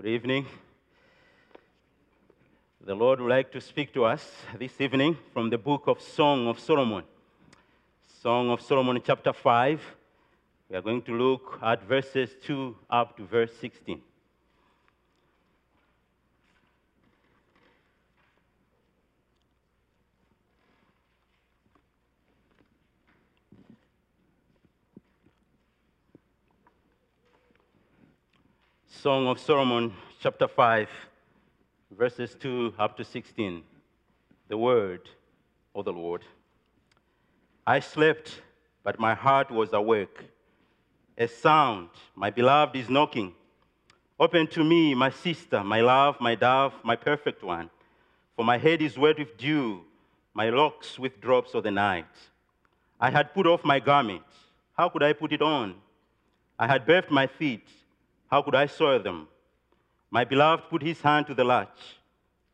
Good evening. The Lord would like to speak to us this evening from the book of Song of Solomon. Song of Solomon, chapter 5. We are going to look at verses 2 up to verse 16. Song of Solomon, chapter 5, verses 2 up to 16. The word of the Lord. I slept, but my heart was awake. A sound, my beloved is knocking. Open to me, my sister, my love, my dove, my perfect one. For my head is wet with dew, my locks with drops of the night. I had put off my garment. How could I put it on? I had bathed my feet. How could I soil them? My beloved put his hand to the latch,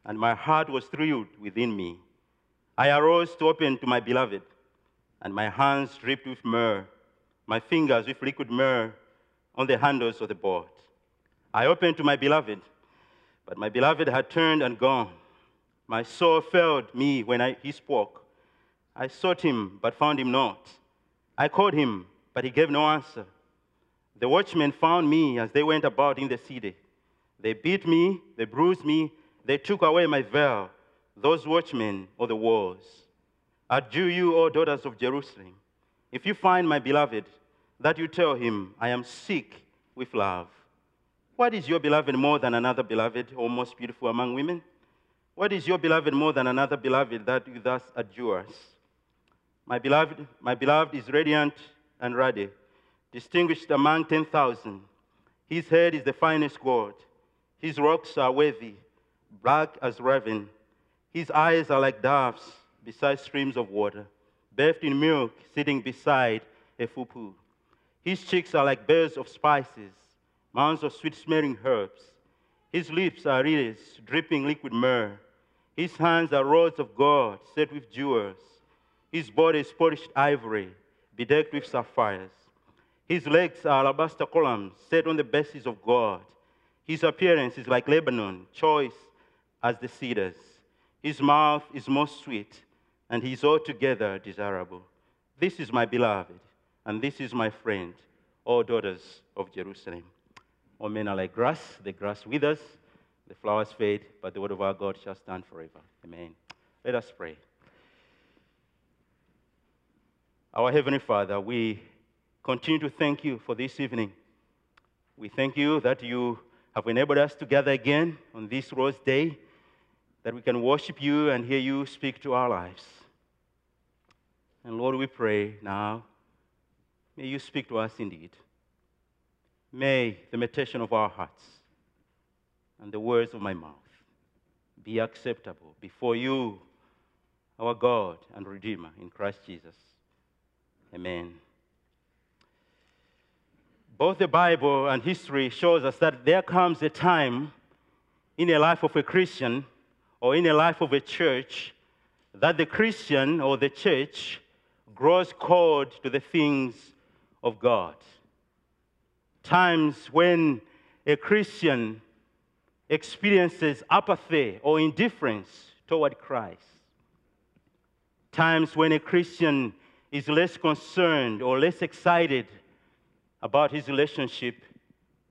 and my heart was thrilled within me. I arose to open to my beloved, and my hands dripped with myrrh, my fingers with liquid myrrh on the handles of the board. I opened to my beloved, but my beloved had turned and gone. My soul failed me when I, he spoke. I sought him, but found him not. I called him, but he gave no answer. The watchmen found me as they went about in the city. They beat me, they bruised me, they took away my veil, those watchmen of the walls. Adieu, you, O daughters of Jerusalem. If you find my beloved, that you tell him, I am sick with love. What is your beloved more than another beloved, or most beautiful among women? What is your beloved more than another beloved that you thus adjures? My beloved, my beloved is radiant and ruddy distinguished among 10,000. His head is the finest gold. His rocks are wavy, black as raven. His eyes are like doves beside streams of water, bathed in milk, sitting beside a full. His cheeks are like beds of spices, mounds of sweet smelling herbs. His lips are reeds dripping liquid myrrh. His hands are rods of gold set with jewels. His body is polished ivory, bedecked with sapphires. His legs are alabaster columns set on the basis of God. His appearance is like Lebanon, choice as the cedars. His mouth is most sweet, and he is altogether desirable. This is my beloved, and this is my friend, all daughters of Jerusalem. All men are like grass, the grass withers, the flowers fade, but the word of our God shall stand forever. Amen. Let us pray. Our Heavenly Father, we continue to thank you for this evening. We thank you that you have enabled us to gather again on this Lord's Day, that we can worship you and hear you speak to our lives. And Lord, we pray now, may you speak to us indeed. May the meditation of our hearts and the words of my mouth be acceptable before you, our God and Redeemer, in Christ Jesus. Amen both the Bible and history shows us that there comes a time in the life of a Christian or in the life of a church that the Christian or the church grows cold to the things of God. Times when a Christian experiences apathy or indifference toward Christ. Times when a Christian is less concerned or less excited about his relationship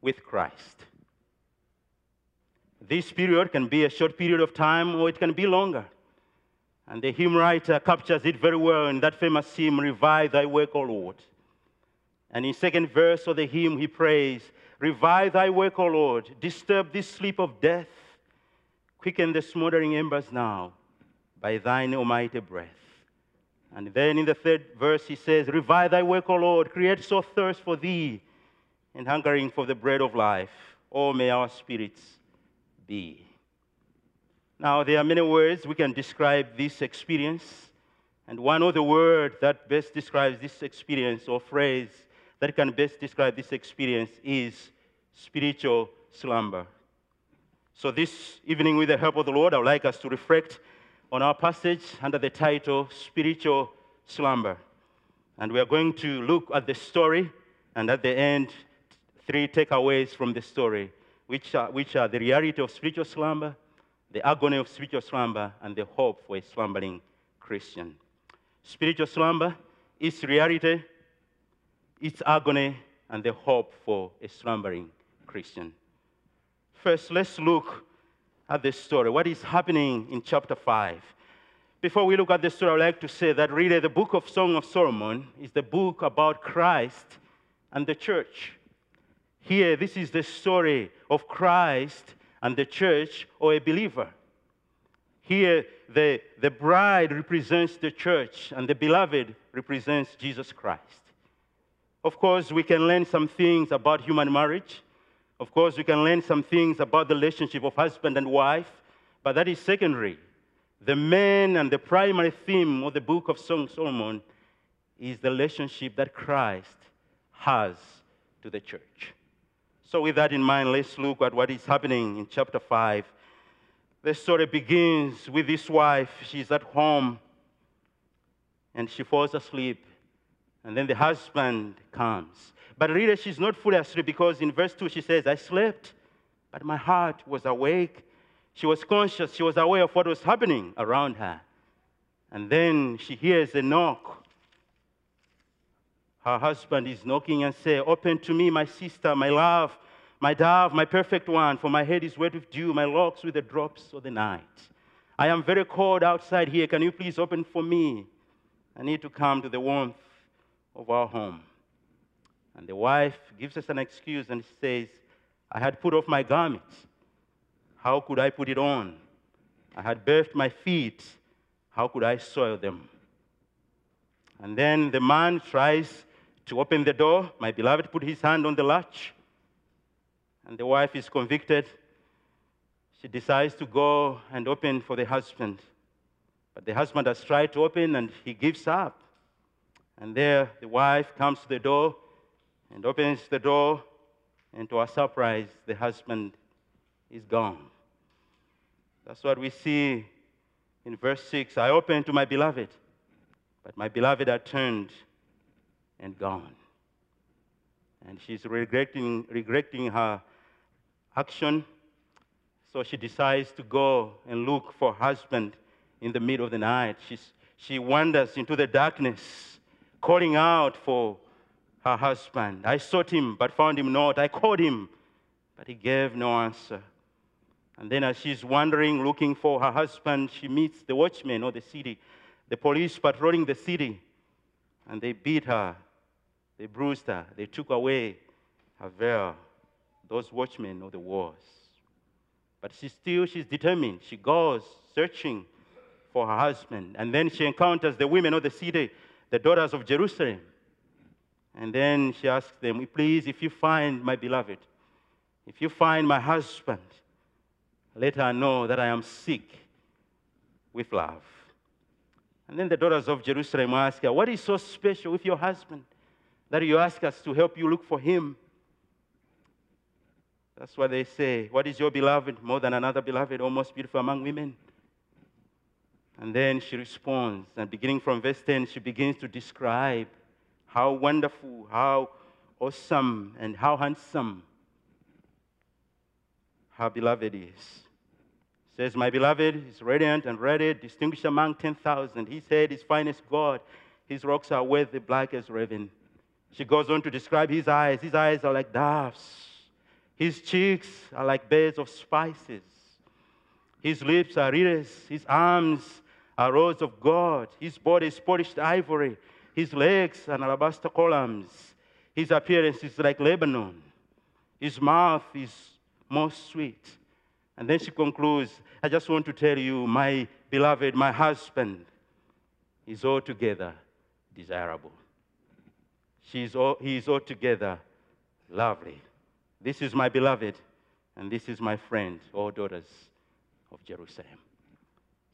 with Christ. This period can be a short period of time or it can be longer. And the hymn writer captures it very well in that famous hymn, Revive Thy Work, O Lord. And in second verse of the hymn, he prays, Revive Thy work, O Lord, disturb this sleep of death, quicken the smoldering embers now by Thine almighty breath. And then in the third verse, he says, Revive thy work, O Lord, create so thirst for thee, and hungering for the bread of life. Oh, may our spirits be. Now, there are many words we can describe this experience. And one of the words that best describes this experience or phrase that can best describe this experience is spiritual slumber. So, this evening, with the help of the Lord, I would like us to reflect on our passage under the title Spiritual Slumber. And we are going to look at the story and at the end, three takeaways from the story which are, which are the reality of spiritual slumber, the agony of spiritual slumber, and the hope for a slumbering Christian. Spiritual slumber, its reality, its agony, and the hope for a slumbering Christian. First, let's look at this story. What is happening in chapter 5? Before we look at the story, I'd like to say that really the book of Song of Solomon is the book about Christ and the church. Here, this is the story of Christ and the church or a believer. Here, the, the bride represents the church, and the beloved represents Jesus Christ. Of course, we can learn some things about human marriage. Of course, we can learn some things about the relationship of husband and wife, but that is secondary. The main and the primary theme of the book of Song of Solomon is the relationship that Christ has to the church. So, with that in mind, let's look at what is happening in chapter 5. The story begins with this wife. She's at home and she falls asleep. And then the husband comes. But really, she's not fully asleep because in verse 2 she says, I slept, but my heart was awake. She was conscious, she was aware of what was happening around her. And then she hears a knock. Her husband is knocking and say, Open to me, my sister, my love, my dove, my perfect one, for my head is wet with dew, my locks with the drops of the night. I am very cold outside here. Can you please open for me? I need to come to the warmth of our home. And the wife gives us an excuse and says, I had put off my garments. How could I put it on? I had bathed my feet. How could I soil them? And then the man tries to open the door. My beloved put his hand on the latch. And the wife is convicted. She decides to go and open for the husband. But the husband has tried to open and he gives up. And there the wife comes to the door and opens the door, and to our surprise, the husband is gone. That's what we see in verse 6. I opened to my beloved, but my beloved had turned and gone. And she's regretting, regretting her action. So she decides to go and look for her husband in the middle of the night. She's, she wanders into the darkness, calling out for her husband. I sought him, but found him not. I called him, but he gave no answer. And then, as she's wandering, looking for her husband, she meets the watchmen of the city, the police patrolling the city, and they beat her, they bruised her, they took away her veil, those watchmen of the walls. But she still, she's determined. She goes searching for her husband. And then she encounters the women of the city, the daughters of Jerusalem. And then she asks them, Please, if you find my beloved, if you find my husband, let her know that I am sick with love. And then the daughters of Jerusalem ask her, What is so special with your husband that you ask us to help you look for him? That's why they say, What is your beloved more than another beloved, or most beautiful among women? And then she responds, and beginning from verse 10, she begins to describe how wonderful, how awesome, and how handsome her beloved is. says, My beloved is radiant and ready, distinguished among 10,000. He said, His finest God. His rocks are worthy, black as raven. She goes on to describe his eyes. His eyes are like doves. His cheeks are like beds of spices. His lips are iris. His arms are rows of gold. His body is polished ivory. His legs are alabaster columns. His appearance is like Lebanon. His mouth is most sweet. And then she concludes, I just want to tell you, my beloved, my husband is altogether desirable. She's all, he is altogether lovely. This is my beloved, and this is my friend, all daughters of Jerusalem.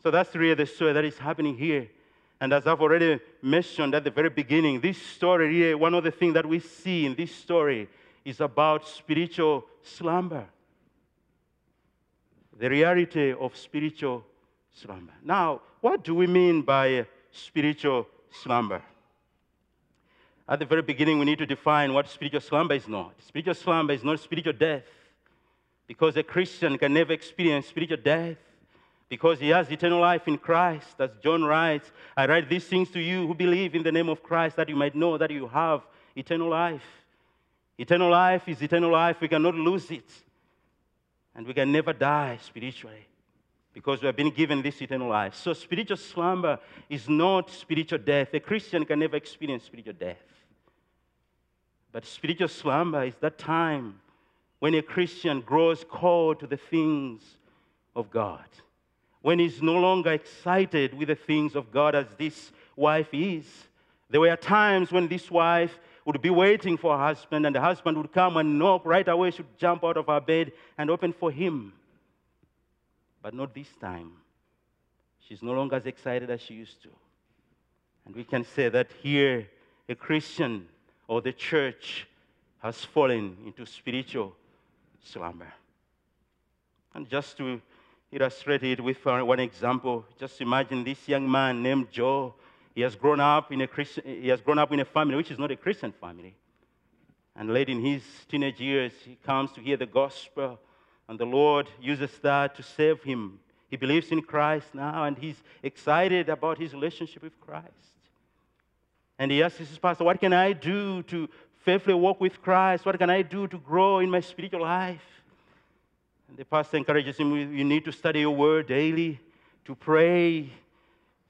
So that's really the story that is happening here and as I've already mentioned at the very beginning, this story here, one of the things that we see in this story is about spiritual slumber. The reality of spiritual slumber. Now, what do we mean by spiritual slumber? At the very beginning, we need to define what spiritual slumber is not. Spiritual slumber is not spiritual death Because a Christian can never experience spiritual death because he has eternal life in Christ. As John writes, I write these things to you who believe in the name of Christ that you might know that you have eternal life. Eternal life is eternal life. We cannot lose it. And we can never die spiritually because we have been given this eternal life. So, spiritual slumber is not spiritual death. A Christian can never experience spiritual death. But spiritual slumber is that time when a Christian grows cold to the things of God when he's no longer excited with the things of God as this wife is. There were times when this wife would be waiting for her husband, and the husband would come and knock right away. She would jump out of her bed and open for him. But not this time. She's no longer as excited as she used to. And we can say that here, a Christian or the church has fallen into spiritual slumber. And just to illustrate it with one example. Just imagine this young man named Joe. He has grown up in a Christian, he has grown up in a family which is not a Christian family. And late in his teenage years, he comes to hear the gospel, and the Lord uses that to save him. He believes in Christ now, and he's excited about his relationship with Christ. And he asks his pastor, What can I do to faithfully walk with Christ? What can I do to grow in my spiritual life? And the pastor encourages him you need to study your word daily, to pray,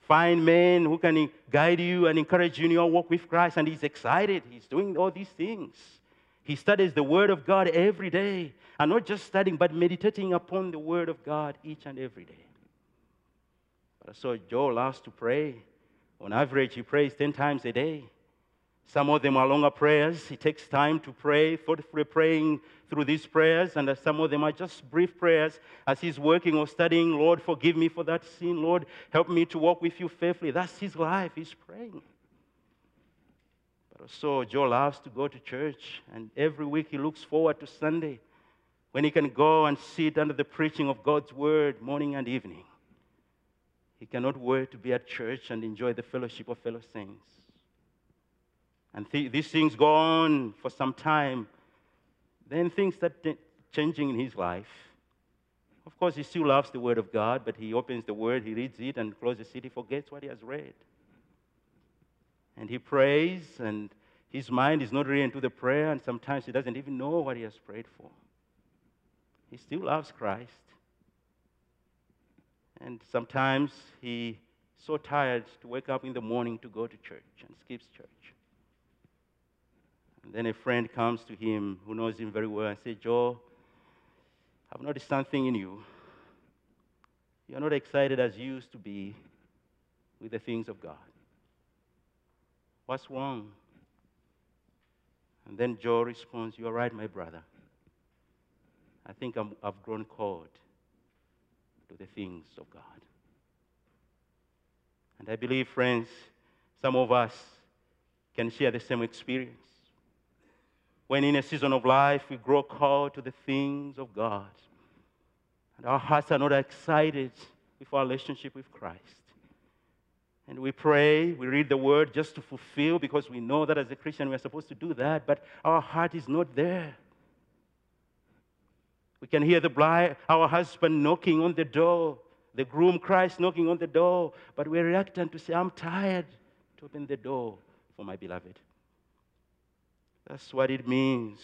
find men who can guide you and encourage you in your walk with Christ. And he's excited. He's doing all these things. He studies the Word of God every day. And not just studying, but meditating upon the Word of God each and every day. But so Joe asked to pray. On average, he prays 10 times a day. Some of them are longer prayers. It takes time to pray, thoughtfully praying through these prayers, and some of them are just brief prayers as he's working or studying. Lord, forgive me for that sin. Lord, help me to walk with you faithfully. That's his life. He's praying. But also, Joe loves to go to church, and every week he looks forward to Sunday when he can go and sit under the preaching of God's word morning and evening. He cannot wait to be at church and enjoy the fellowship of fellow saints. And th- these things go on for some time. Then things start t- changing in his life. Of course, he still loves the Word of God, but he opens the Word, he reads it, and closes it, he forgets what he has read. And he prays, and his mind is not really into the prayer, and sometimes he doesn't even know what he has prayed for. He still loves Christ. And sometimes he's so tired to wake up in the morning to go to church and skips church. And then a friend comes to him who knows him very well and says, Joe, I've noticed something in you. You're not excited as you used to be with the things of God. What's wrong? And then Joe responds, You're right, my brother. I think i have grown cold to the things of God. And I believe, friends, some of us can share the same experience when in a season of life we grow called to the things of God. And our hearts are not excited with our relationship with Christ. And we pray, we read the word just to fulfill because we know that as a Christian we're supposed to do that, but our heart is not there. We can hear the bride, our husband knocking on the door, the groom Christ knocking on the door, but we're reluctant to say, I'm tired to open the door for my beloved. That's what it means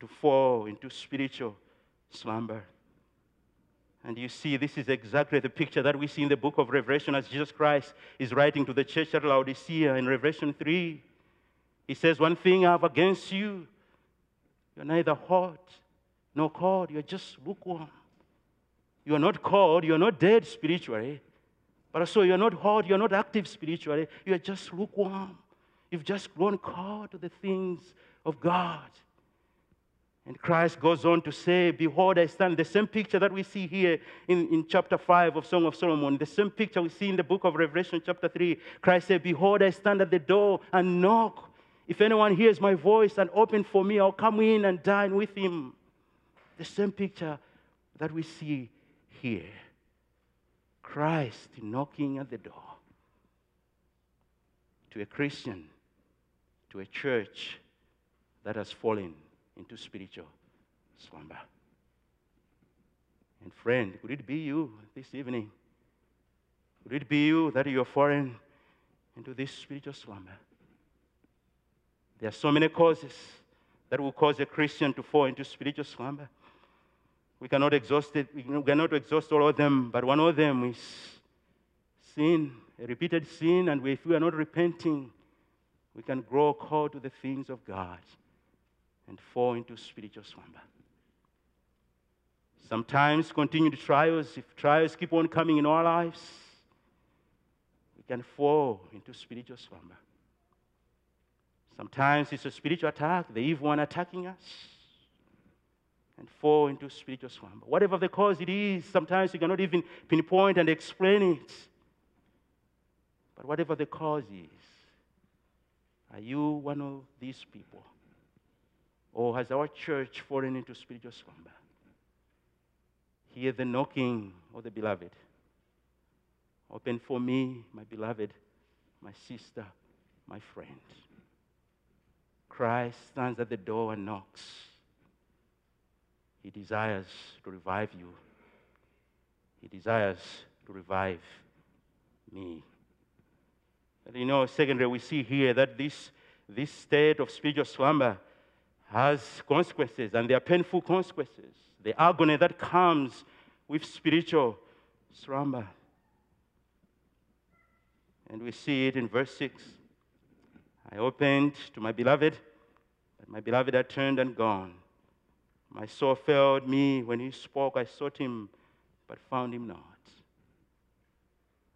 to fall into spiritual slumber. And you see, this is exactly the picture that we see in the book of Revelation as Jesus Christ is writing to the church at Laodicea in Revelation 3. He says, One thing I have against you, you're neither hot nor cold, you're just lukewarm. You are not cold, you're not dead spiritually, but also you're not hot, you're not active spiritually, you're just lukewarm. You've just grown cold to the things of God. And Christ goes on to say, Behold, I stand. The same picture that we see here in, in chapter 5 of Song of Solomon, the same picture we see in the book of Revelation, chapter 3. Christ said, Behold, I stand at the door and knock. If anyone hears my voice and open for me, I'll come in and dine with him. The same picture that we see here. Christ knocking at the door to a Christian to a church that has fallen into spiritual slumber. And friend, could it be you this evening? Could it be you that you are fallen into this spiritual slumber? There are so many causes that will cause a Christian to fall into spiritual slumber. We cannot exhaust it. We cannot exhaust all of them, but one of them is sin, a repeated sin, and if we are not repenting, we can grow cold to the things of God and fall into spiritual slumber. Sometimes continued trials, if trials keep on coming in our lives, we can fall into spiritual slumber. Sometimes it's a spiritual attack, the evil one attacking us, and fall into spiritual slumber. Whatever the cause it is, sometimes you cannot even pinpoint and explain it. But whatever the cause is, are you one of these people? Or has our church fallen into spiritual slumber? Hear the knocking of the beloved. Open for me, my beloved, my sister, my friend. Christ stands at the door and knocks. He desires to revive you. He desires to revive me. You know, secondly, we see here that this, this state of spiritual slumber has consequences, and they are painful consequences. The agony that comes with spiritual slumber. And we see it in verse 6. I opened to my beloved, but my beloved had turned and gone. My soul failed me when he spoke. I sought him, but found him not.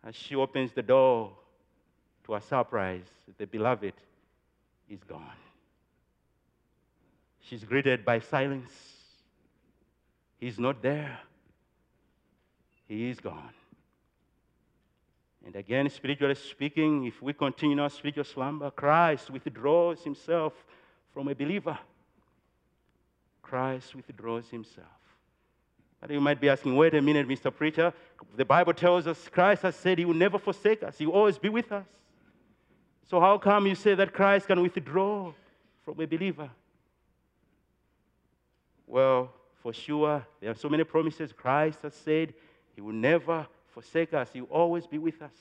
As she opens the door, to our surprise, the beloved is gone. She's greeted by silence. He's not there. He is gone. And again, spiritually speaking, if we continue our spiritual slumber, Christ withdraws himself from a believer. Christ withdraws himself. But you might be asking, wait a minute, Mr. Preacher. The Bible tells us Christ has said he will never forsake us, he will always be with us. So, how come you say that Christ can withdraw from a believer? Well, for sure, there are so many promises. Christ has said he will never forsake us, he will always be with us.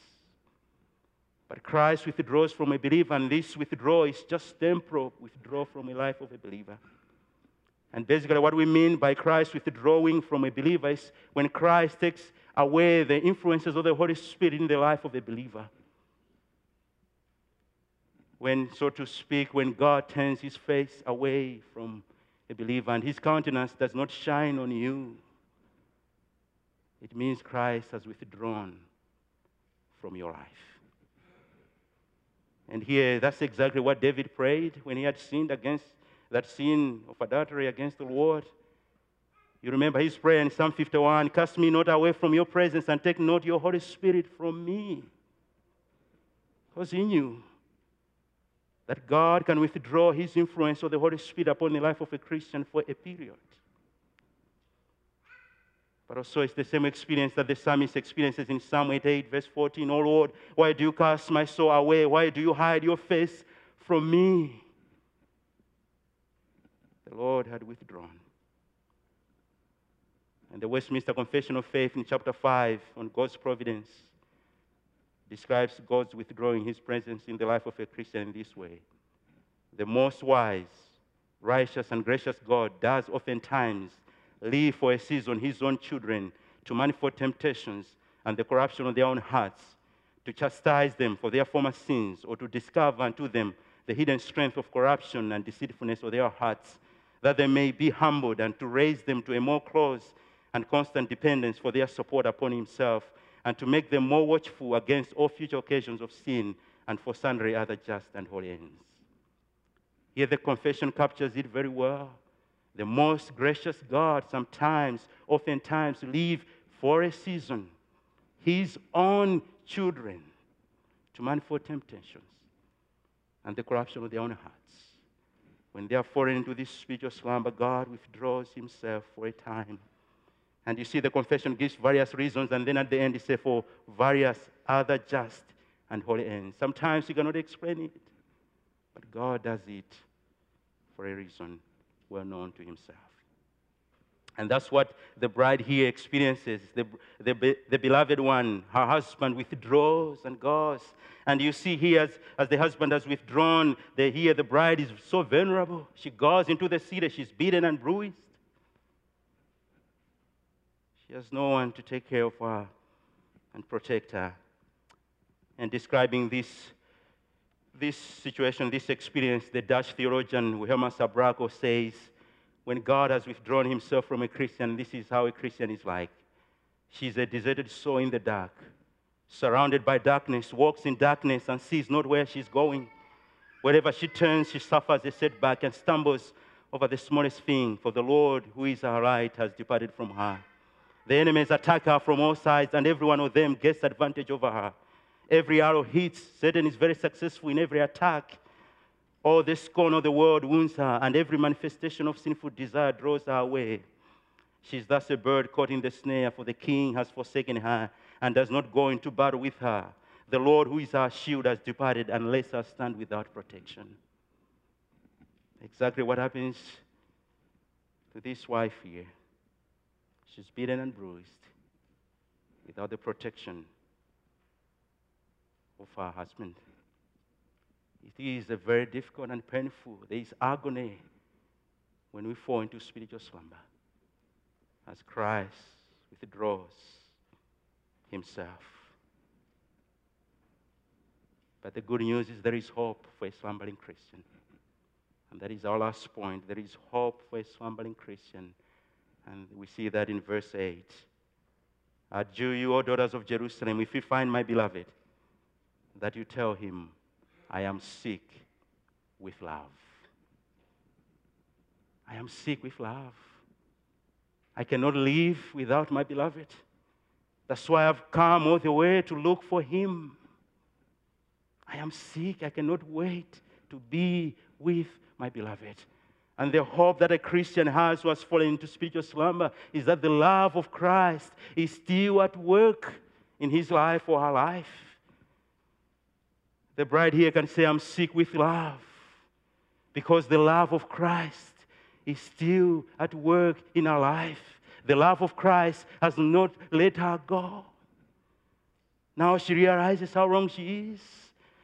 But Christ withdraws from a believer, and this withdrawal is just temporal withdrawal from a life of a believer. And basically, what we mean by Christ withdrawing from a believer is when Christ takes away the influences of the Holy Spirit in the life of a believer when, so to speak, when God turns his face away from a believer and his countenance does not shine on you, it means Christ has withdrawn from your life. And here, that's exactly what David prayed when he had sinned against that sin of adultery against the Lord. You remember his prayer in Psalm 51 Cast me not away from your presence and take not your Holy Spirit from me. Because he knew that God can withdraw his influence of the Holy Spirit upon the life of a Christian for a period. But also, it's the same experience that the psalmist experiences in Psalm 88, verse 14. Oh Lord, why do you cast my soul away? Why do you hide your face from me? The Lord had withdrawn. And the Westminster Confession of Faith in chapter 5 on God's providence describes God's withdrawing his presence in the life of a Christian this way. The most wise, righteous, and gracious God does oftentimes leave for a season his own children to manifold temptations and the corruption of their own hearts, to chastise them for their former sins, or to discover unto them the hidden strength of corruption and deceitfulness of their hearts, that they may be humbled, and to raise them to a more close and constant dependence for their support upon himself and to make them more watchful against all future occasions of sin and for sundry other just and holy ends. Here, the confession captures it very well. The most gracious God sometimes, oftentimes, leave for a season his own children to manifold temptations and the corruption of their own hearts. When they are fallen into this spiritual slumber, God withdraws himself for a time and you see, the confession gives various reasons, and then at the end, it says, for various other just and holy ends. Sometimes you cannot explain it, but God does it for a reason well known to Himself. And that's what the bride here experiences. The, the, the beloved one, her husband withdraws and goes. And you see here, as, as the husband has withdrawn, the, here the bride is so vulnerable. She goes into the city, she's beaten and bruised. She has no one to take care of her and protect her. And describing this, this situation, this experience, the Dutch theologian Wilhelmus à Brakel says, when God has withdrawn himself from a Christian, this is how a Christian is like. She's a deserted soul in the dark, surrounded by darkness, walks in darkness, and sees not where she's going. Wherever she turns, she suffers a setback and stumbles over the smallest thing, for the Lord, who is her light, has departed from her. The enemies attack her from all sides, and every one of them gets advantage over her. Every arrow hits. Satan is very successful in every attack. All the scorn of the world wounds her, and every manifestation of sinful desire draws her away. She is thus a bird caught in the snare, for the king has forsaken her and does not go into battle with her. The Lord, who is our shield, has departed and lets her stand without protection. Exactly what happens to this wife here. She's beaten and bruised without the protection of her husband. It is a very difficult and painful. There is agony when we fall into spiritual slumber as Christ withdraws himself. But the good news is there is hope for a slumbering Christian. And that is our last point. There is hope for a slumbering Christian. And we see that in verse 8. Adjure you, O daughters of Jerusalem, if you find my beloved, that you tell him, I am sick with love. I am sick with love. I cannot live without my beloved. That's why I've come all the way to look for him. I am sick. I cannot wait to be with my beloved. And the hope that a Christian has who has fallen into spiritual slumber is that the love of Christ is still at work in his life or her life. The bride here can say, I'm sick with love because the love of Christ is still at work in our life. The love of Christ has not let her go. Now she realizes how wrong she is.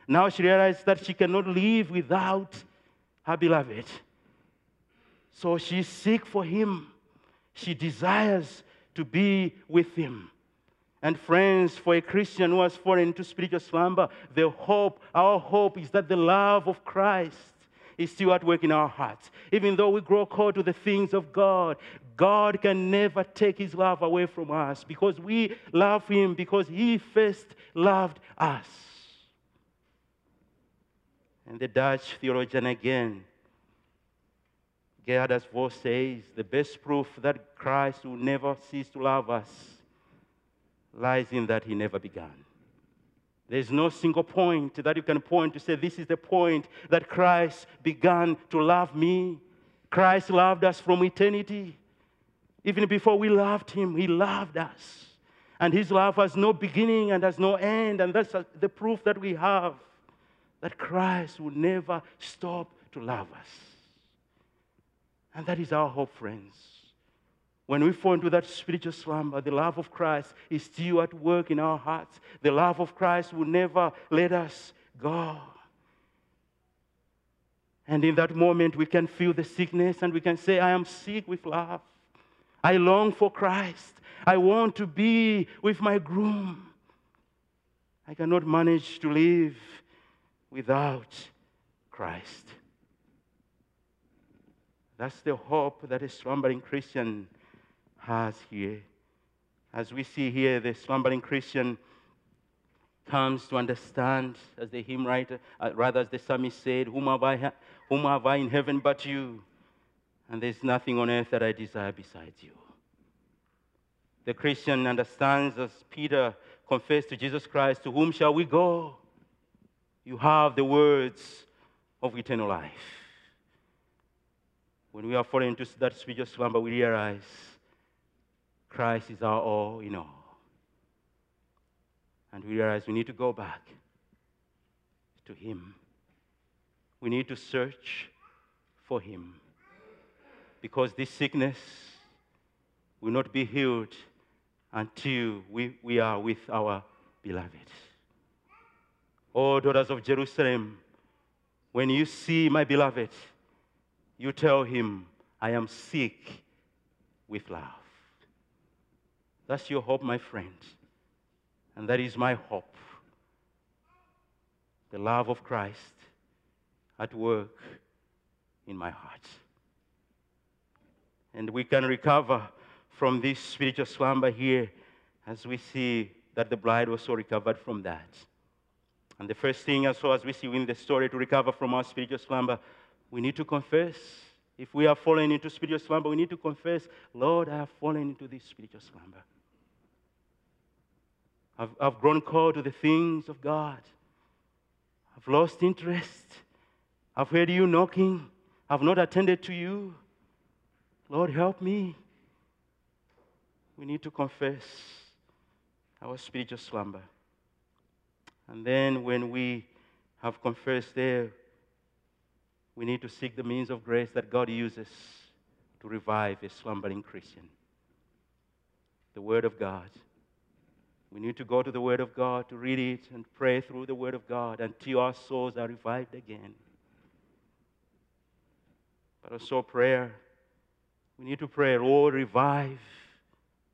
Now she realizes that she cannot live without her beloved. So she sick for him. She desires to be with him. And friends, for a Christian who has fallen into spiritual slumber, the hope, our hope is that the love of Christ is still at work in our hearts. Even though we grow cold to the things of God, God can never take his love away from us because we love him because he first loved us. And the Dutch theologian again, Geerhardus Vos says, the best proof that Christ will never cease to love us lies in that he never began. There's no single point that you can point to say, This is the point that Christ began to love me. Christ loved us from eternity. Even before we loved him, he loved us. And his love has no beginning and has no end. And that's the proof that we have that Christ will never stop to love us. And that is our hope, friends. When we fall into that spiritual slumber, the love of Christ is still at work in our hearts. The love of Christ will never let us go. And in that moment, we can feel the sickness and we can say, I am sick with love. I long for Christ. I want to be with my groom. I cannot manage to live without Christ. That's the hope that a slumbering Christian has here. As we see here, the slumbering Christian comes to understand, as the hymn writer, uh, rather as the psalmist said, whom have, I whom have I in heaven but you? And there's nothing on earth that I desire besides you. The Christian understands, as Peter confessed to Jesus Christ, to whom shall we go? You have the words of eternal life. When we are falling into that spiritual slumber, we realize Christ is our all in all. And we realize we need to go back to Him. We need to search for Him. Because this sickness will not be healed until we, we are with our beloved. Oh, daughters of Jerusalem, when you see my beloved, you tell him, I am sick with love. That's your hope, my friend. And that is my hope. The love of Christ at work in my heart. And we can recover from this spiritual slumber here as we see that the bride also recovered from that. And the first thing, also, as we see in the story, to recover from our spiritual slumber, we need to confess. If we are fallen into spiritual slumber, we need to confess, Lord, I have fallen into this spiritual slumber. I've, I've grown cold to the things of God. I've lost interest. I've heard you knocking. I've not attended to you. Lord, help me. We need to confess our spiritual slumber. And then when we have confessed there, we need to seek the means of grace that God uses to revive a slumbering Christian. The Word of God. We need to go to the Word of God to read it and pray through the Word of God until our souls are revived again. But also prayer. We need to pray, Lord, revive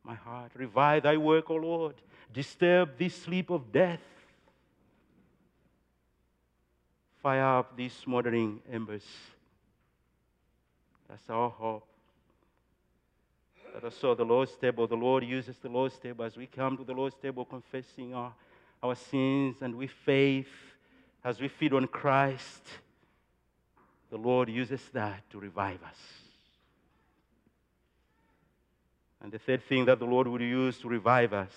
my heart. Revive thy work, O Lord. Disturb this sleep of death. Fire up these smoldering embers. That's our hope. That also the Lord's table, the Lord uses the Lord's table as we come to the Lord's table confessing our, our sins and with faith, as we feed on Christ, the Lord uses that to revive us. And the third thing that the Lord will use to revive us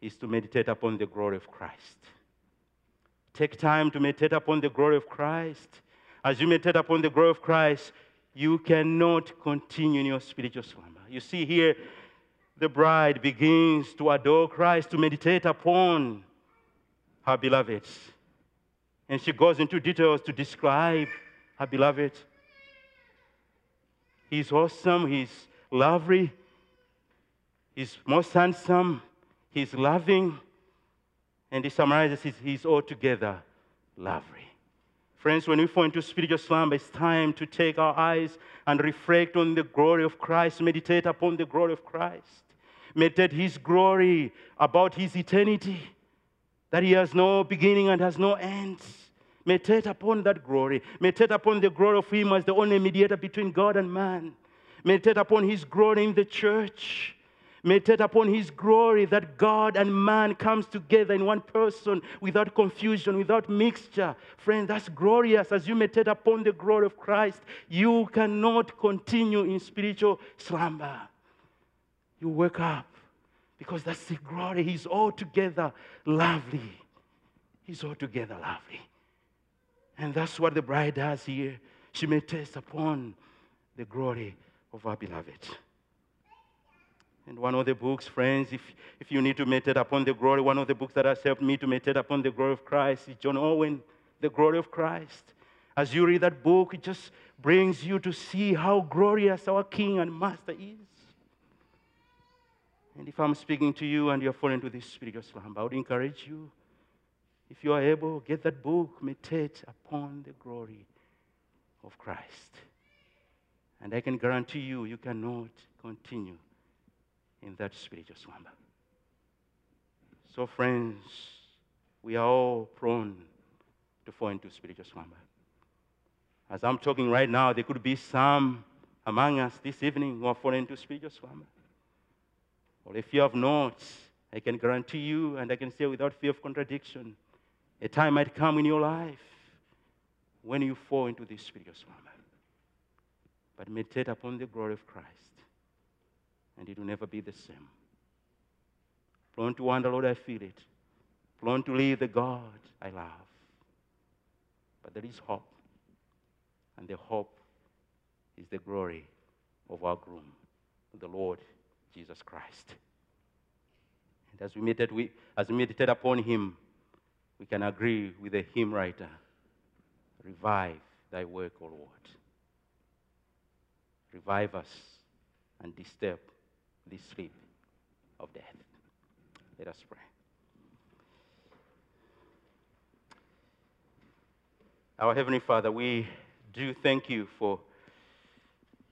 is to meditate upon the glory of Christ. Take time to meditate upon the glory of Christ. As you meditate upon the glory of Christ, you cannot continue in your spiritual slumber. You see here, the bride begins to adore Christ, to meditate upon her beloved. And she goes into details to describe her beloved. He's awesome, he's lovely, he's most handsome, he's loving, and he summarizes it, he's altogether lovely. Friends, when we fall into spiritual slumber, it's time to take our eyes and reflect on the glory of Christ, meditate upon the glory of Christ, meditate his glory about his eternity, that he has no beginning and has no end. Meditate upon that glory. Meditate upon the glory of him as the only mediator between God and man. Meditate upon his glory in the church meditate upon his glory that God and man comes together in one person without confusion, without mixture. Friend, that's glorious. As you meditate upon the glory of Christ, you cannot continue in spiritual slumber. You wake up because that's the glory. He's altogether lovely. He's altogether lovely. And that's what the bride does here. She meditates upon the glory of our beloved. And one of the books, friends, if, if you need to meditate upon the glory, one of the books that has helped me to meditate upon the glory of Christ is John Owen, The Glory of Christ. As you read that book, it just brings you to see how glorious our King and Master is. And if I'm speaking to you and you're falling into this spiritual slumber, I would encourage you, if you are able, get that book, meditate upon the glory of Christ. And I can guarantee you, you cannot continue in that spiritual slumber. So, friends, we are all prone to fall into spiritual slumber. As I'm talking right now, there could be some among us this evening who are falling into spiritual slumber. Or if you have not, I can guarantee you, and I can say without fear of contradiction, a time might come in your life when you fall into this spiritual slumber. But meditate upon the glory of Christ and it will never be the same. Prone to wonder, Lord, I feel it. Prone to leave the God I love. But there is hope, and the hope is the glory of our groom, the Lord Jesus Christ. And as we meditate, we, as we meditate upon him, we can agree with the hymn writer Revive thy work, O Lord. Revive us and disturb this sleep of death. Let us pray. Our Heavenly Father, we do thank you for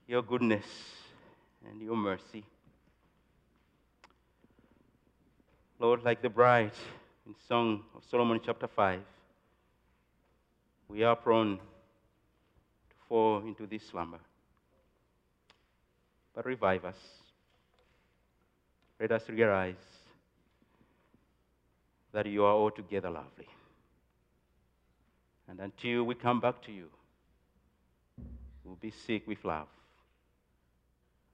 your goodness and your mercy. Lord, like the bride in Song of Solomon, chapter 5, we are prone to fall into this slumber. But revive us. Let us realize that you are altogether lovely. And until we come back to you, we'll be sick with love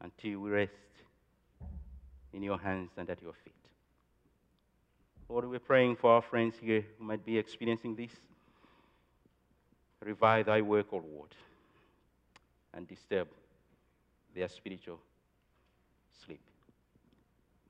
until we rest in your hands and at your feet. Lord, we're praying for our friends here who might be experiencing this. Revive thy work, O Lord, and disturb their spiritual sleep.